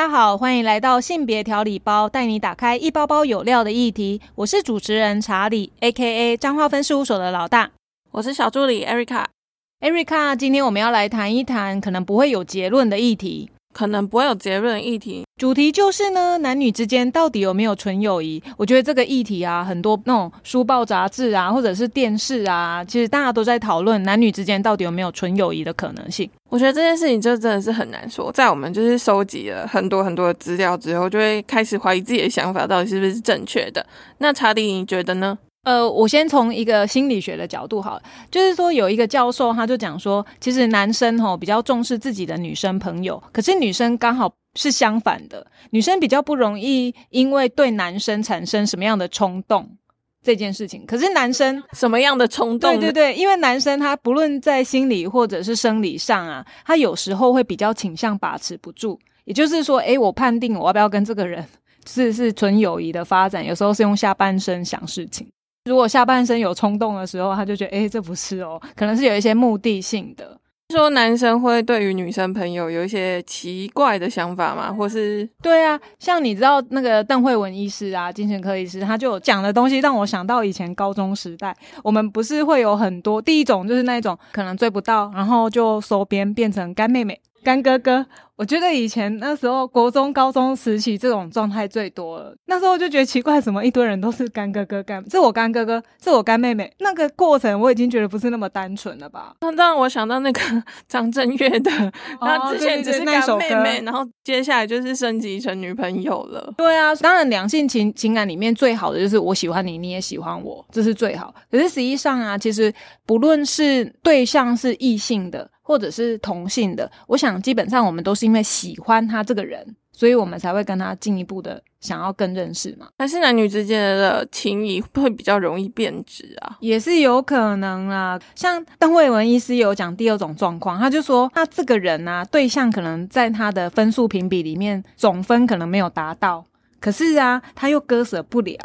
家好，欢迎来到性别调理包，带你打开一包包有料的议题。我是主持人查理，A.K.A. 彰化分事务所的老大。我是小助理 Erica。Erica，今天我们要来谈一谈可能不会有结论的议题。可能不会有结论的议题，主题就是呢，男女之间到底有没有纯友谊？我觉得这个议题啊，很多那种书报杂志啊，或者是电视啊，其实大家都在讨论男女之间到底有没有纯友谊的可能性。我觉得这件事情就真的是很难说，在我们就是收集了很多很多的资料之后，就会开始怀疑自己的想法到底是不是正确的。那查理，你觉得呢？呃，我先从一个心理学的角度好，就是说有一个教授他就讲说，其实男生吼比较重视自己的女生朋友，可是女生刚好是相反的，女生比较不容易因为对男生产生什么样的冲动这件事情，可是男生什么样的冲动？对对对，因为男生他不论在心理或者是生理上啊，他有时候会比较倾向把持不住，也就是说，诶，我判定我要不要跟这个人是是纯友谊的发展，有时候是用下半身想事情。如果下半身有冲动的时候，他就觉得，哎，这不是哦，可能是有一些目的性的。说男生会对于女生朋友有一些奇怪的想法吗？或是对啊，像你知道那个邓慧文医师啊，精神科医师，他就讲的东西让我想到以前高中时代，我们不是会有很多第一种就是那种可能追不到，然后就收编变成干妹妹。干哥哥，我觉得以前那时候国中、高中时期这种状态最多了。那时候就觉得奇怪，怎么一堆人都是干哥哥干？这我干哥哥，这我干妹妹。那个过程我已经觉得不是那么单纯了吧？那让我想到那个张震岳的，他之前只是干妹妹，然后接下来就是升级成女朋友了。对啊，当然两性情情感里面最好的就是我喜欢你，你也喜欢我，这是最好。可是实际上啊，其实不论是对象是异性的。或者是同性的，我想基本上我们都是因为喜欢他这个人，所以我们才会跟他进一步的想要更认识嘛。还是男女之间的情谊会比较容易变质啊？也是有可能啦。像邓慧文医师有讲第二种状况，他就说他这个人啊，对象可能在他的分数评比里面总分可能没有达到，可是啊，他又割舍不了。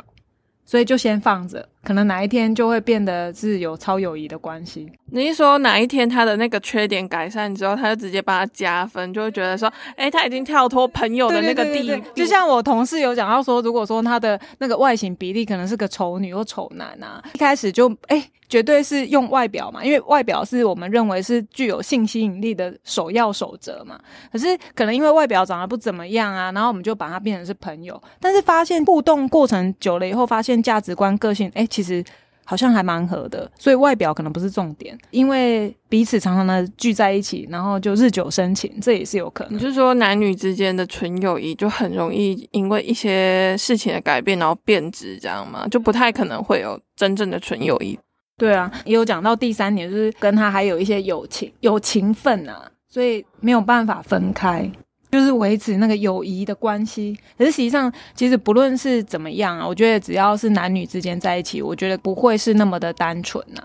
所以就先放着，可能哪一天就会变得是有超友谊的关系。你是说哪一天他的那个缺点改善之后，他就直接帮他加分，就会觉得说，哎，他已经跳脱朋友的那个地步。就像我同事有讲到说，如果说他的那个外形比例可能是个丑女或丑男啊，一开始就哎。绝对是用外表嘛，因为外表是我们认为是具有性吸引力的首要守则嘛。可是可能因为外表长得不怎么样啊，然后我们就把他变成是朋友。但是发现互动过程久了以后，发现价值观、个性，哎，其实好像还蛮合的。所以外表可能不是重点，因为彼此常常的聚在一起，然后就日久生情，这也是有可能。就是说男女之间的纯友谊就很容易因为一些事情的改变，然后变质，这样吗？就不太可能会有真正的纯友谊。对啊，也有讲到第三点，就是跟他还有一些友情、有情分啊，所以没有办法分开，就是维持那个友谊的关系。可是实际上，其实不论是怎么样啊，我觉得只要是男女之间在一起，我觉得不会是那么的单纯呐。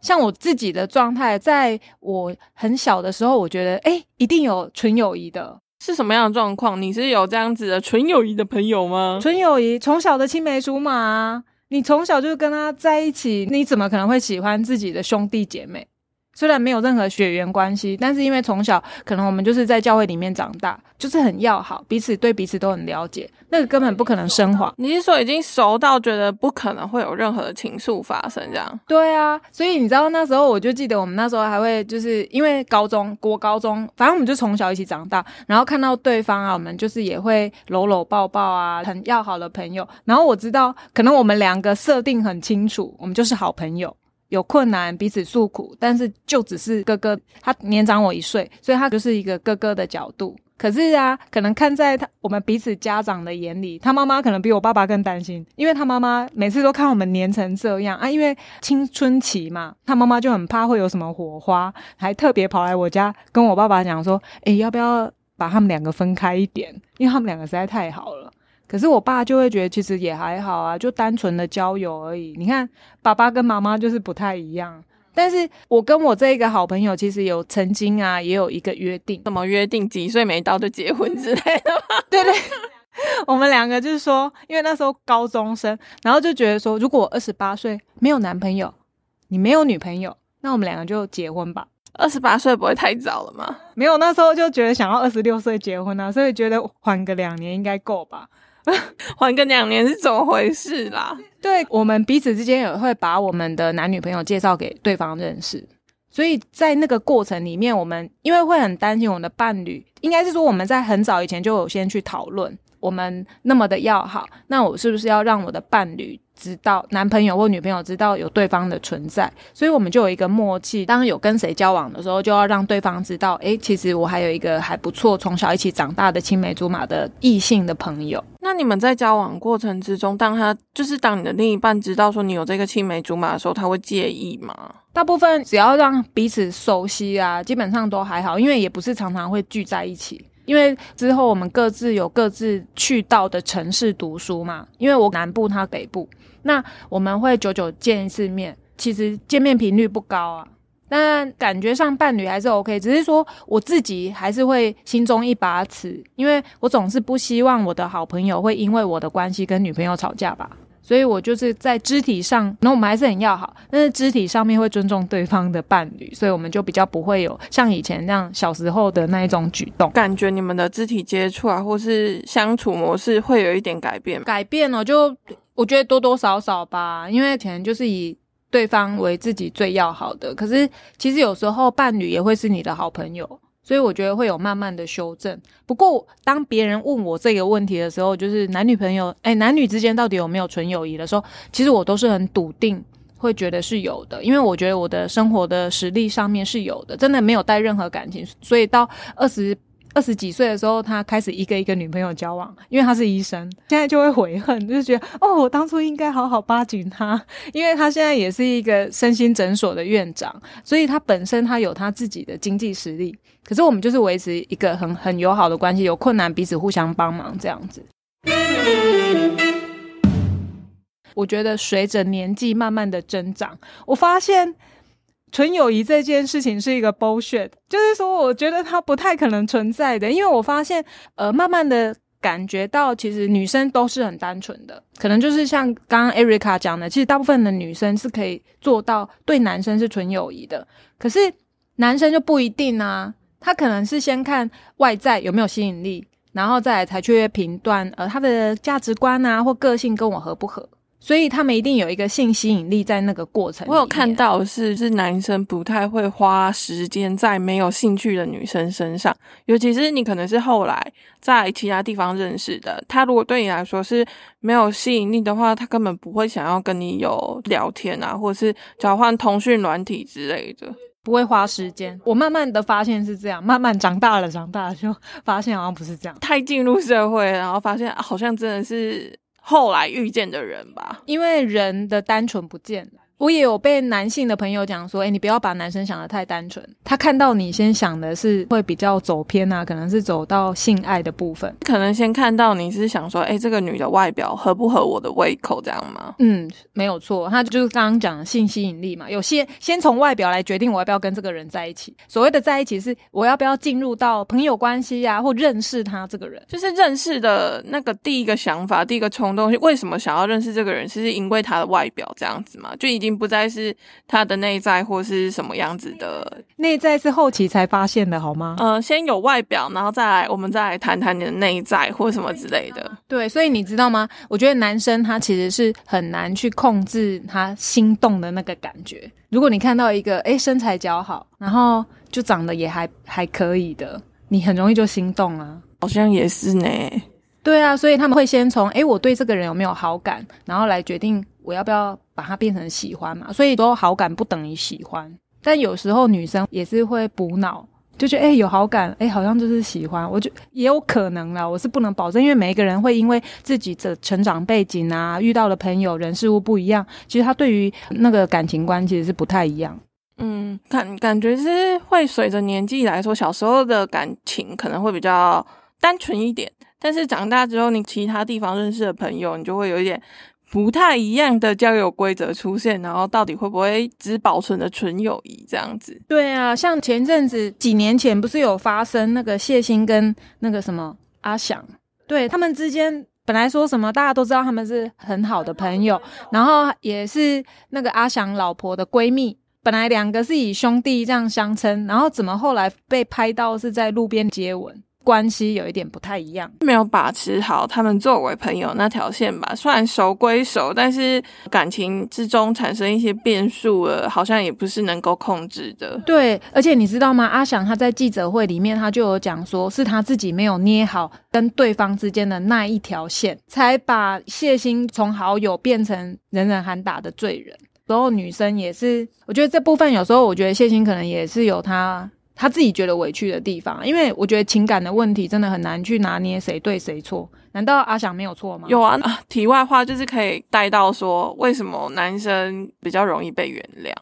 像我自己的状态，在我很小的时候，我觉得哎，一定有纯友谊的，是什么样的状况？你是有这样子的纯友谊的朋友吗？纯友谊，从小的青梅竹马。你从小就跟他在一起，你怎么可能会喜欢自己的兄弟姐妹？虽然没有任何血缘关系，但是因为从小可能我们就是在教会里面长大，就是很要好，彼此对彼此都很了解，那个根本不可能升华。你是说已经熟到觉得不可能会有任何的情愫发生这样？对啊，所以你知道那时候我就记得我们那时候还会就是因为高中国高中，反正我们就从小一起长大，然后看到对方啊，我们就是也会搂搂抱抱啊，很要好的朋友。然后我知道可能我们两个设定很清楚，我们就是好朋友。有困难彼此诉苦，但是就只是哥哥，他年长我一岁，所以他就是一个哥哥的角度。可是啊，可能看在他我们彼此家长的眼里，他妈妈可能比我爸爸更担心，因为他妈妈每次都看我们黏成这样啊，因为青春期嘛，他妈妈就很怕会有什么火花，还特别跑来我家跟我爸爸讲说：“诶，要不要把他们两个分开一点？因为他们两个实在太好了。”可是我爸就会觉得其实也还好啊，就单纯的交友而已。你看，爸爸跟妈妈就是不太一样。但是我跟我这一个好朋友，其实有曾经啊，也有一个约定，什么约定？几岁没到就结婚之类的吗？对对，我们两个就是说，因为那时候高中生，然后就觉得说，如果我二十八岁没有男朋友，你没有女朋友，那我们两个就结婚吧。二十八岁不会太早了吗？没有，那时候就觉得想要二十六岁结婚啊，所以觉得缓个两年应该够吧。还个两年是怎么回事啦？对我们彼此之间也会把我们的男女朋友介绍给对方认识，所以在那个过程里面，我们因为会很担心我们的伴侣，应该是说我们在很早以前就有先去讨论，我们那么的要好，那我是不是要让我的伴侣？知道男朋友或女朋友知道有对方的存在，所以我们就有一个默契。当有跟谁交往的时候，就要让对方知道，哎，其实我还有一个还不错、从小一起长大的青梅竹马的异性的朋友。那你们在交往过程之中，当他就是当你的另一半知道说你有这个青梅竹马的时候，他会介意吗？大部分只要让彼此熟悉啊，基本上都还好，因为也不是常常会聚在一起。因为之后我们各自有各自去到的城市读书嘛，因为我南部，他北部。那我们会久久见一次面，其实见面频率不高啊，但感觉上伴侣还是 OK，只是说我自己还是会心中一把尺，因为我总是不希望我的好朋友会因为我的关系跟女朋友吵架吧，所以我就是在肢体上，那我们还是很要好，但是肢体上面会尊重对方的伴侣，所以我们就比较不会有像以前那样小时候的那一种举动。感觉你们的肢体接触啊，或是相处模式会有一点改变，改变了就。我觉得多多少少吧，因为可能就是以对方为自己最要好的。可是其实有时候伴侣也会是你的好朋友，所以我觉得会有慢慢的修正。不过当别人问我这个问题的时候，就是男女朋友，哎，男女之间到底有没有纯友谊的时候，其实我都是很笃定会觉得是有的，因为我觉得我的生活的实力上面是有的，真的没有带任何感情，所以到二十。二十几岁的时候，他开始一个一个女朋友交往，因为他是医生，现在就会悔恨，就是觉得哦，我当初应该好好巴紧他，因为他现在也是一个身心诊所的院长，所以他本身他有他自己的经济实力，可是我们就是维持一个很很友好的关系，有困难彼此互相帮忙这样子。我觉得随着年纪慢慢的增长，我发现。纯友谊这件事情是一个 bullshit，就是说，我觉得它不太可能存在的，因为我发现，呃，慢慢的感觉到，其实女生都是很单纯的，可能就是像刚刚 Erica 讲的，其实大部分的女生是可以做到对男生是纯友谊的，可是男生就不一定啊，他可能是先看外在有没有吸引力，然后再来才去评断，呃，他的价值观啊或个性跟我合不合。所以他们一定有一个性吸引力在那个过程。我有看到是是男生不太会花时间在没有兴趣的女生身上，尤其是你可能是后来在其他地方认识的，他如果对你来说是没有吸引力的话，他根本不会想要跟你有聊天啊，或者是交换通讯软体之类的，不会花时间。我慢慢的发现是这样，慢慢长大了，长大了就发现好像不是这样，太进入社会，然后发现好像真的是。后来遇见的人吧，因为人的单纯不见了。我也有被男性的朋友讲说：“哎，你不要把男生想的太单纯。他看到你先想的是会比较走偏啊，可能是走到性爱的部分。可能先看到你是想说：哎，这个女的外表合不合我的胃口，这样吗？嗯，没有错。他就是刚刚讲的性吸引力嘛，有些先从外表来决定我要不要跟这个人在一起。所谓的在一起，是我要不要进入到朋友关系呀，或认识他这个人。就是认识的那个第一个想法，第一个冲动，为什么想要认识这个人？其实因为他的外表这样子嘛，就已经。不再是他的内在或是什么样子的内在是后期才发现的好吗？呃，先有外表，然后再来我们再来谈谈你的内在或什么之类的。对，所以你知道吗？我觉得男生他其实是很难去控制他心动的那个感觉。如果你看到一个哎身材姣好，然后就长得也还还可以的，你很容易就心动啊。好像也是呢。对啊，所以他们会先从哎我对这个人有没有好感，然后来决定我要不要。把它变成喜欢嘛，所以都好感不等于喜欢，但有时候女生也是会补脑，就觉得哎有好感，哎好像就是喜欢，我就也有可能啦，我是不能保证，因为每一个人会因为自己的成长背景啊，遇到的朋友人事物不一样，其实他对于那个感情观其实是不太一样。嗯，感感觉是会随着年纪来说，小时候的感情可能会比较单纯一点，但是长大之后，你其他地方认识的朋友，你就会有一点。不太一样的交友规则出现，然后到底会不会只保存的纯友谊这样子？对啊，像前阵子几年前不是有发生那个谢欣跟那个什么阿翔，对他们之间本来说什么大家都知道他们是很好的朋友，然后也是那个阿翔老婆的闺蜜，本来两个是以兄弟这样相称，然后怎么后来被拍到是在路边接吻？关系有一点不太一样，没有把持好他们作为朋友那条线吧。虽然熟归熟，但是感情之中产生一些变数了，好像也不是能够控制的。对，而且你知道吗？阿翔他在记者会里面，他就有讲说，是他自己没有捏好跟对方之间的那一条线，才把谢欣从好友变成人人喊打的罪人。然后女生也是，我觉得这部分有时候，我觉得谢欣可能也是有他。他自己觉得委屈的地方，因为我觉得情感的问题真的很难去拿捏谁对谁错。难道阿翔没有错吗？有啊，题外话就是可以带到说，为什么男生比较容易被原谅？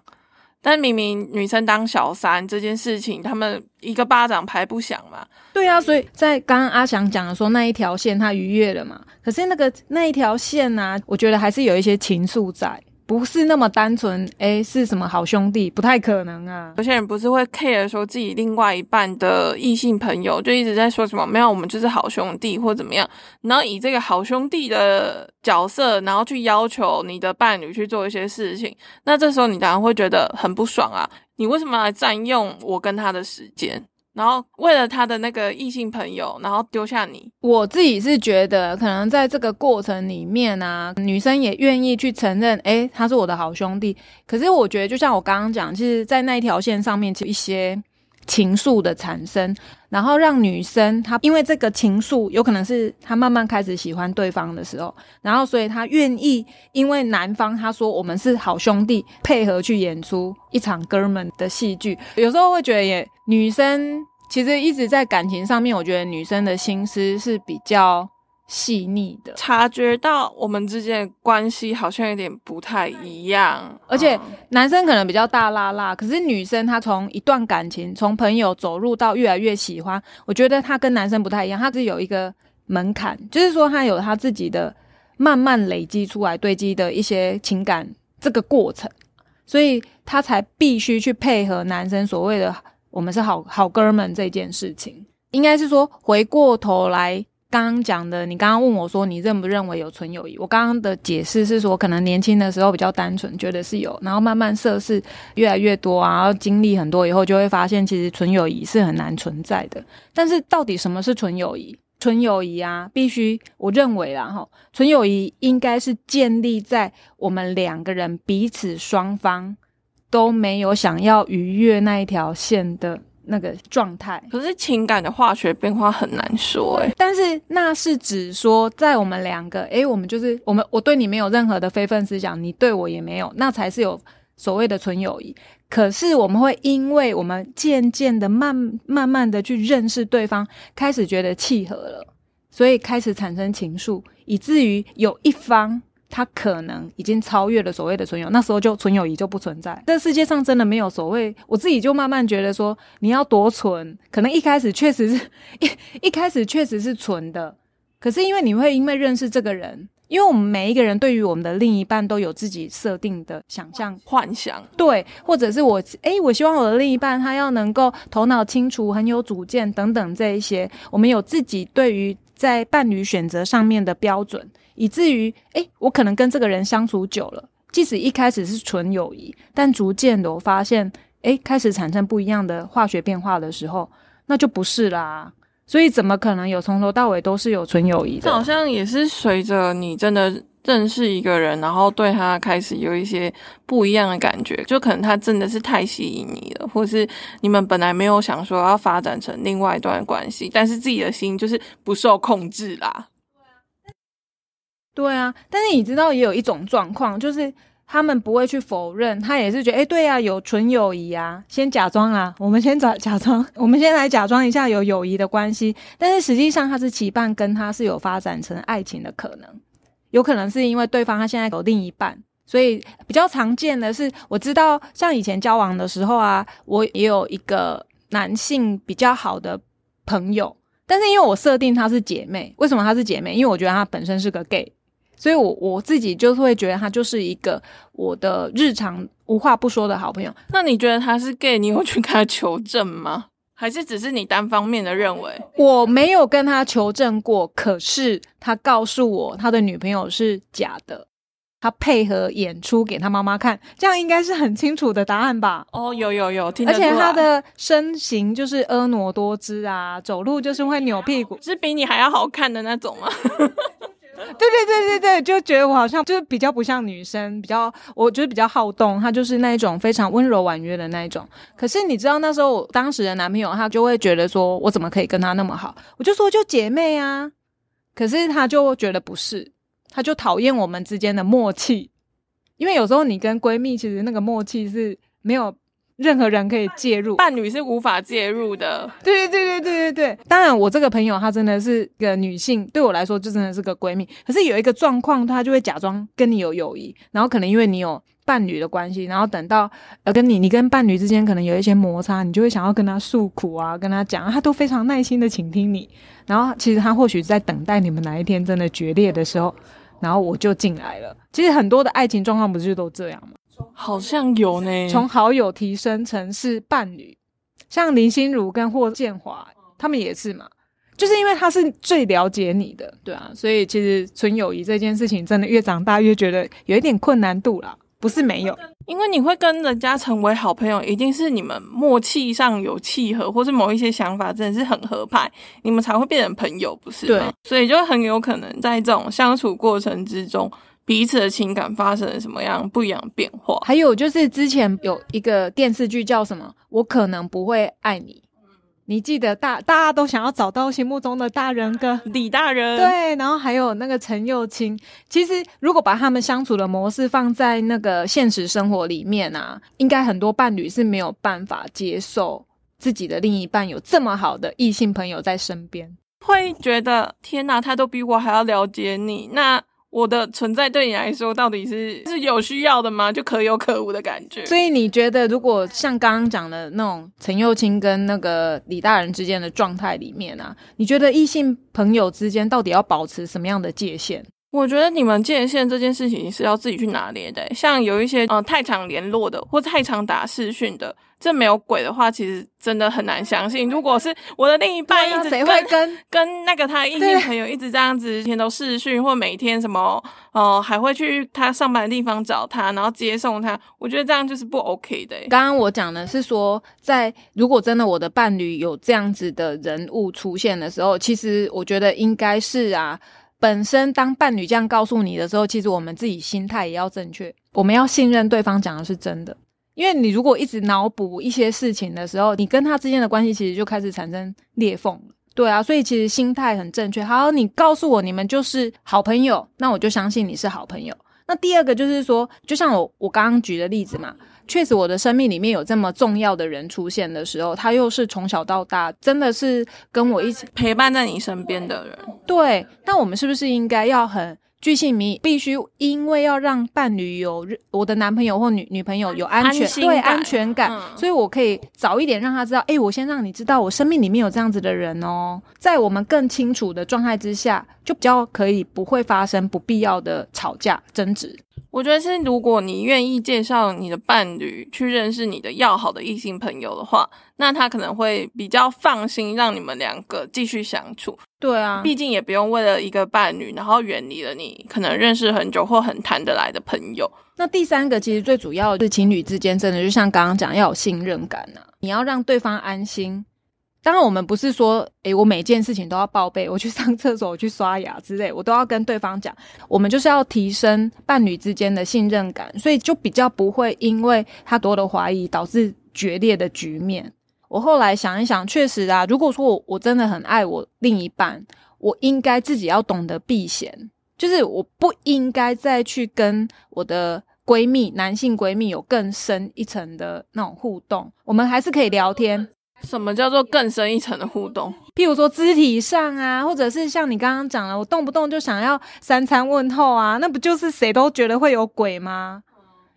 但明明女生当小三这件事情，他们一个巴掌拍不响嘛。对啊，所以在刚刚阿翔讲的说那一条线他逾越了嘛，可是那个那一条线呢，我觉得还是有一些情愫在。不是那么单纯，哎，是什么好兄弟？不太可能啊。有些人不是会 care 说自己另外一半的异性朋友，就一直在说什么没有，我们就是好兄弟或怎么样，然后以这个好兄弟的角色，然后去要求你的伴侣去做一些事情，那这时候你当然会觉得很不爽啊！你为什么来占用我跟他的时间？然后为了他的那个异性朋友，然后丢下你。我自己是觉得，可能在这个过程里面啊，女生也愿意去承认，哎，他是我的好兄弟。可是我觉得，就像我刚刚讲，其实，在那一条线上面，其实一些情愫的产生，然后让女生她因为这个情愫，有可能是她慢慢开始喜欢对方的时候，然后所以她愿意因为男方他说我们是好兄弟，配合去演出一场哥们的戏剧。有时候会觉得，也女生。其实一直在感情上面，我觉得女生的心思是比较细腻的，察觉到我们之间的关系好像有点不太一样。而且男生可能比较大拉拉，可是女生她从一段感情，从朋友走入到越来越喜欢，我觉得她跟男生不太一样，她是有一个门槛，就是说她有她自己的慢慢累积出来堆积的一些情感这个过程，所以她才必须去配合男生所谓的。我们是好好哥们这件事情，应该是说回过头来刚刚讲的。你刚刚问我说，你认不认为有纯友谊？我刚刚的解释是说，可能年轻的时候比较单纯，觉得是有，然后慢慢涉世越来越多啊，然后经历很多以后，就会发现其实纯友谊是很难存在的。但是到底什么是纯友谊？纯友谊啊，必须我认为啦，哈，纯友谊应该是建立在我们两个人彼此双方。都没有想要逾越那一条线的那个状态，可是情感的化学变化很难说诶。但是那是指说，在我们两个，诶，我们就是我们，我对你没有任何的非分思想，你对我也没有，那才是有所谓的纯友谊。可是我们会因为我们渐渐的慢慢慢的去认识对方，开始觉得契合了，所以开始产生情愫，以至于有一方。他可能已经超越了所谓的纯友，那时候就纯友谊就不存在。这世界上真的没有所谓，我自己就慢慢觉得说，你要多纯，可能一开始确实是 一一开始确实是纯的，可是因为你会因为认识这个人，因为我们每一个人对于我们的另一半都有自己设定的想象幻想，对，或者是我诶，我希望我的另一半他要能够头脑清楚、很有主见等等这一些，我们有自己对于在伴侣选择上面的标准。以至于，哎，我可能跟这个人相处久了，即使一开始是纯友谊，但逐渐的我发现，哎，开始产生不一样的化学变化的时候，那就不是啦。所以怎么可能有从头到尾都是有纯友谊的？这好像也是随着你真的认识一个人，然后对他开始有一些不一样的感觉，就可能他真的是太吸引你了，或是你们本来没有想说要发展成另外一段关系，但是自己的心就是不受控制啦。对啊，但是你知道也有一种状况，就是他们不会去否认，他也是觉得，哎，对啊，有纯友谊啊，先假装啊，我们先假 假装，我们先来假装一下有友谊的关系，但是实际上他是期盼跟他是有发展成爱情的可能，有可能是因为对方他现在有另一半，所以比较常见的是，我知道像以前交往的时候啊，我也有一个男性比较好的朋友，但是因为我设定她是姐妹，为什么她是姐妹？因为我觉得她本身是个 gay。所以，我我自己就是会觉得他就是一个我的日常无话不说的好朋友。那你觉得他是 gay？你有去跟他求证吗？还是只是你单方面的认为？我没有跟他求证过，可是他告诉我他的女朋友是假的。他配合演出给他妈妈看，这样应该是很清楚的答案吧？哦，有有有，听而且他的身形就是婀娜多姿啊，走路就是会扭屁股，是比你还要好看的那种吗？对对对对对，就觉得我好像就是比较不像女生，比较我觉得比较好动，他就是那一种非常温柔婉约的那一种。可是你知道那时候我当时的男朋友他就会觉得说，我怎么可以跟他那么好？我就说就姐妹啊，可是他就觉得不是，他就讨厌我们之间的默契，因为有时候你跟闺蜜其实那个默契是没有任何人可以介入，伴侣是无法介入的。对对对对对对对，当然我这个朋友她真的是个女性，对我来说就真的是个闺蜜。可是有一个状况，她就会假装跟你有友谊，然后可能因为你有伴侣的关系，然后等到呃跟你你跟伴侣之间可能有一些摩擦，你就会想要跟她诉苦啊，跟她讲，她都非常耐心的倾听你。然后其实她或许在等待你们哪一天真的决裂的时候，然后我就进来了。其实很多的爱情状况不是都这样吗？好像有呢，从好友提升成是伴侣，像林心如跟霍建华，他们也是嘛，就是因为他是最了解你的，对啊，所以其实纯友谊这件事情，真的越长大越觉得有一点困难度啦，不是没有。因为你会跟人家成为好朋友，一定是你们默契上有契合，或是某一些想法真的是很合拍，你们才会变成朋友，不是吗？所以就很有可能在这种相处过程之中。彼此的情感发生了什么样不一样的变化？还有就是之前有一个电视剧叫什么？我可能不会爱你。你记得大大家都想要找到心目中的大人哥李大人，对，然后还有那个陈幼卿。其实如果把他们相处的模式放在那个现实生活里面啊，应该很多伴侣是没有办法接受自己的另一半有这么好的异性朋友在身边，会觉得天哪，他都比我还要了解你，那。我的存在对你来说到底是是有需要的吗？就可有可无的感觉。所以你觉得，如果像刚刚讲的那种陈幼卿跟那个李大人之间的状态里面啊，你觉得异性朋友之间到底要保持什么样的界限？我觉得你们界限这件事情是要自己去拿捏的。像有一些呃太常联络的，或太常打视讯的。这没有鬼的话，其实真的很难相信。如果是我的另一半一直跟跟那个他异性朋友一直这样子，天都视讯，或每天什么哦，还会去他上班的地方找他，然后接送他，我觉得这样就是不 OK 的。刚刚我讲的是说，在如果真的我的伴侣有这样子的人物出现的时候，其实我觉得应该是啊，本身当伴侣这样告诉你的时候，其实我们自己心态也要正确，我们要信任对方讲的是真的。因为你如果一直脑补一些事情的时候，你跟他之间的关系其实就开始产生裂缝了。对啊，所以其实心态很正确。好，你告诉我你们就是好朋友，那我就相信你是好朋友。那第二个就是说，就像我我刚刚举的例子嘛，确实我的生命里面有这么重要的人出现的时候，他又是从小到大真的是跟我一起陪伴在你身边的人。对，那我们是不是应该要很？巨细迷必须因为要让伴侣有我的男朋友或女女朋友有安全对安全感，所以我可以早一点让他知道，哎，我先让你知道我生命里面有这样子的人哦，在我们更清楚的状态之下，就比较可以不会发生不必要的吵架争执。我觉得是，如果你愿意介绍你的伴侣去认识你的要好的异性朋友的话，那他可能会比较放心，让你们两个继续相处。对啊，毕竟也不用为了一个伴侣，然后远离了你可能认识很久或很谈得来的朋友。那第三个，其实最主要是情侣之间真的就像刚刚讲，要有信任感呐，你要让对方安心。当然，我们不是说，诶，我每件事情都要报备，我去上厕所、我去刷牙之类，我都要跟对方讲。我们就是要提升伴侣之间的信任感，所以就比较不会因为他多的怀疑导致决裂的局面。我后来想一想，确实啊，如果说我我真的很爱我另一半，我应该自己要懂得避嫌，就是我不应该再去跟我的闺蜜、男性闺蜜有更深一层的那种互动。我们还是可以聊天。什么叫做更深一层的互动？譬如说肢体上啊，或者是像你刚刚讲了，我动不动就想要三餐问候啊，那不就是谁都觉得会有鬼吗？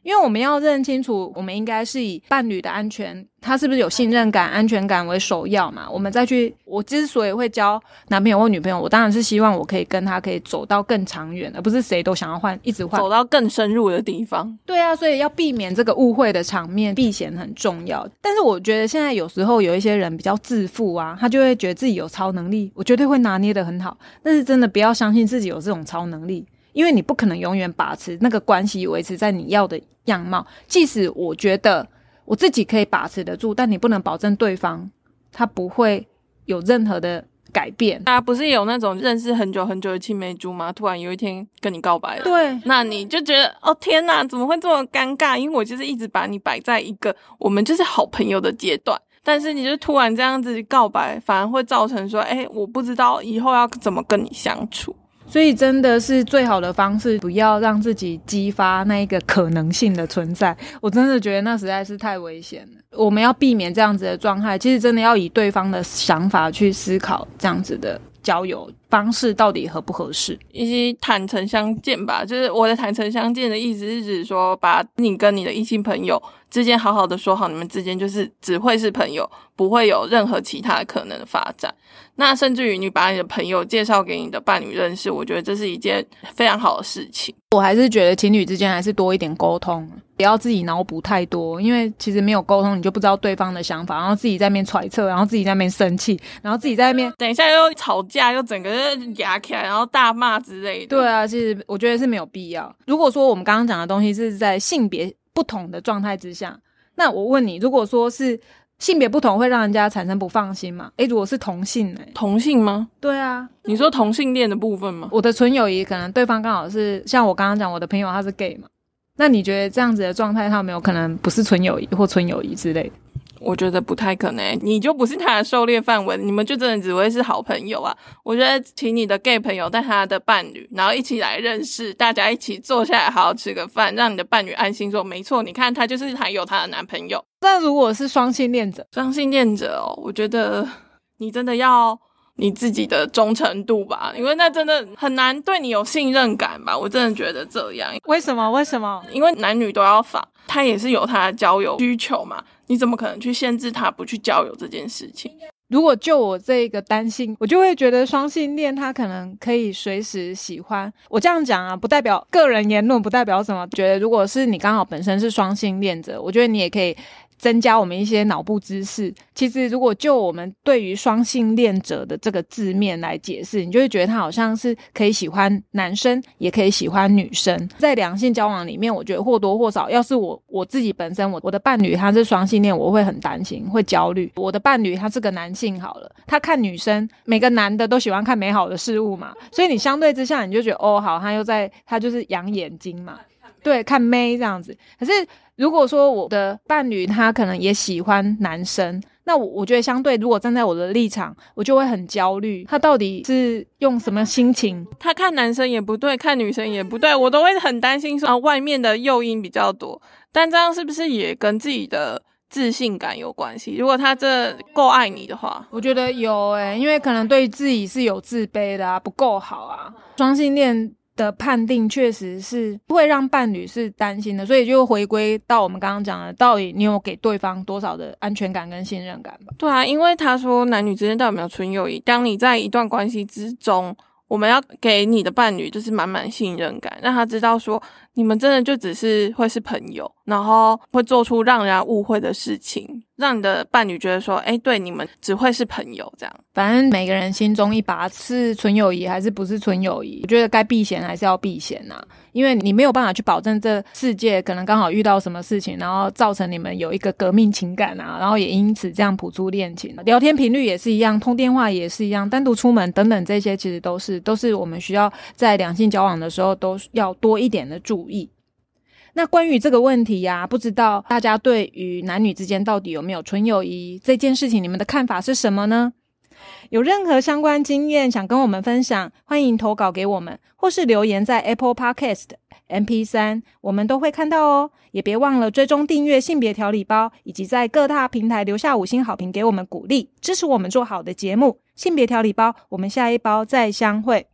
因为我们要认清楚，我们应该是以伴侣的安全，他是不是有信任感、安全感为首要嘛？我们再去，我之所以会交男朋友或女朋友，我当然是希望我可以跟他可以走到更长远，而不是谁都想要换，一直换，走到更深入的地方。对啊，所以要避免这个误会的场面，避嫌很重要。但是我觉得现在有时候有一些人比较自负啊，他就会觉得自己有超能力，我绝对会拿捏的很好。但是真的不要相信自己有这种超能力。因为你不可能永远把持那个关系维持在你要的样貌。即使我觉得我自己可以把持得住，但你不能保证对方他不会有任何的改变。大家不是有那种认识很久很久的青梅竹马，突然有一天跟你告白了，对，那你就觉得哦天哪，怎么会这么尴尬？因为我就是一直把你摆在一个我们就是好朋友的阶段。但是你就突然这样子告白，反而会造成说，哎，我不知道以后要怎么跟你相处。所以真的是最好的方式，不要让自己激发那一个可能性的存在。我真的觉得那实在是太危险了。我们要避免这样子的状态，其实真的要以对方的想法去思考这样子的交友方式到底合不合适，以及坦诚相见吧。就是我的坦诚相见的意思是指说，把你跟你的异性朋友。之间好好的说好，你们之间就是只会是朋友，不会有任何其他可能的发展。那甚至于你把你的朋友介绍给你的伴侣认识，我觉得这是一件非常好的事情。我还是觉得情侣之间还是多一点沟通，不要自己脑补太多，因为其实没有沟通，你就不知道对方的想法，然后自己在那边揣测，然后自己在那边生气，然后自己在那边等一下又吵架，又整个牙起来，然后大骂之类的。对啊，其实我觉得是没有必要。如果说我们刚刚讲的东西是在性别。不同的状态之下，那我问你，如果说是性别不同，会让人家产生不放心吗？诶，如果是同性呢？同性吗？对啊，你说同性恋的部分吗？我的纯友谊可能对方刚好是像我刚刚讲，我的朋友他是 gay 嘛？那你觉得这样子的状态，他有没有可能不是纯友谊或纯友谊之类的？我觉得不太可能，你就不是他的狩猎范围，你们就真的只会是好朋友啊！我觉得请你的 gay 朋友带他的伴侣，然后一起来认识，大家一起坐下来好好吃个饭，让你的伴侣安心说，没错，你看他就是还有他的男朋友。但如果是双性恋者，双性恋者哦，我觉得你真的要你自己的忠诚度吧，因为那真的很难对你有信任感吧？我真的觉得这样。为什么？为什么？因为男女都要法，他也是有他的交友需求嘛。你怎么可能去限制他不去交友这件事情？如果就我这个担心，我就会觉得双性恋他可能可以随时喜欢。我这样讲啊，不代表个人言论，不代表什么。觉得如果是你刚好本身是双性恋者，我觉得你也可以。增加我们一些脑部知识。其实，如果就我们对于双性恋者的这个字面来解释，你就会觉得他好像是可以喜欢男生，也可以喜欢女生。在两性交往里面，我觉得或多或少，要是我我自己本身，我我的伴侣他是双性恋，我会很担心，会焦虑。我的伴侣他是个男性，好了，他看女生，每个男的都喜欢看美好的事物嘛，所以你相对之下，你就觉得哦，好，他又在，他就是养眼睛嘛。对，看妹这样子。可是如果说我的伴侣他可能也喜欢男生，那我我觉得相对，如果站在我的立场，我就会很焦虑。他到底是用什么心情？他看男生也不对，看女生也不对，我都会很担心说啊，外面的诱因比较多。但这样是不是也跟自己的自信感有关系？如果他这够爱你的话，我觉得有诶，因为可能对自己是有自卑的啊，不够好啊，双性恋。的判定确实是会让伴侣是担心的，所以就回归到我们刚刚讲的，到底你有给对方多少的安全感跟信任感吧？对啊，因为他说男女之间到底有没有纯友谊？当你在一段关系之中，我们要给你的伴侣就是满满信任感，让他知道说你们真的就只是会是朋友，然后会做出让人误会的事情。让你的伴侣觉得说，哎，对，你们只会是朋友这样。反正每个人心中一把是纯友谊还是不是纯友谊，我觉得该避嫌还是要避嫌呐，因为你没有办法去保证这世界可能刚好遇到什么事情，然后造成你们有一个革命情感啊，然后也因此这样谱出恋情。聊天频率也是一样，通电话也是一样，单独出门等等这些，其实都是都是我们需要在两性交往的时候都要多一点的注意。那关于这个问题呀，不知道大家对于男女之间到底有没有纯友谊这件事情，你们的看法是什么呢？有任何相关经验想跟我们分享，欢迎投稿给我们，或是留言在 Apple Podcast MP 三，我们都会看到哦。也别忘了追踪订阅性别调理包，以及在各大平台留下五星好评给我们鼓励，支持我们做好的节目。性别调理包，我们下一包再相会。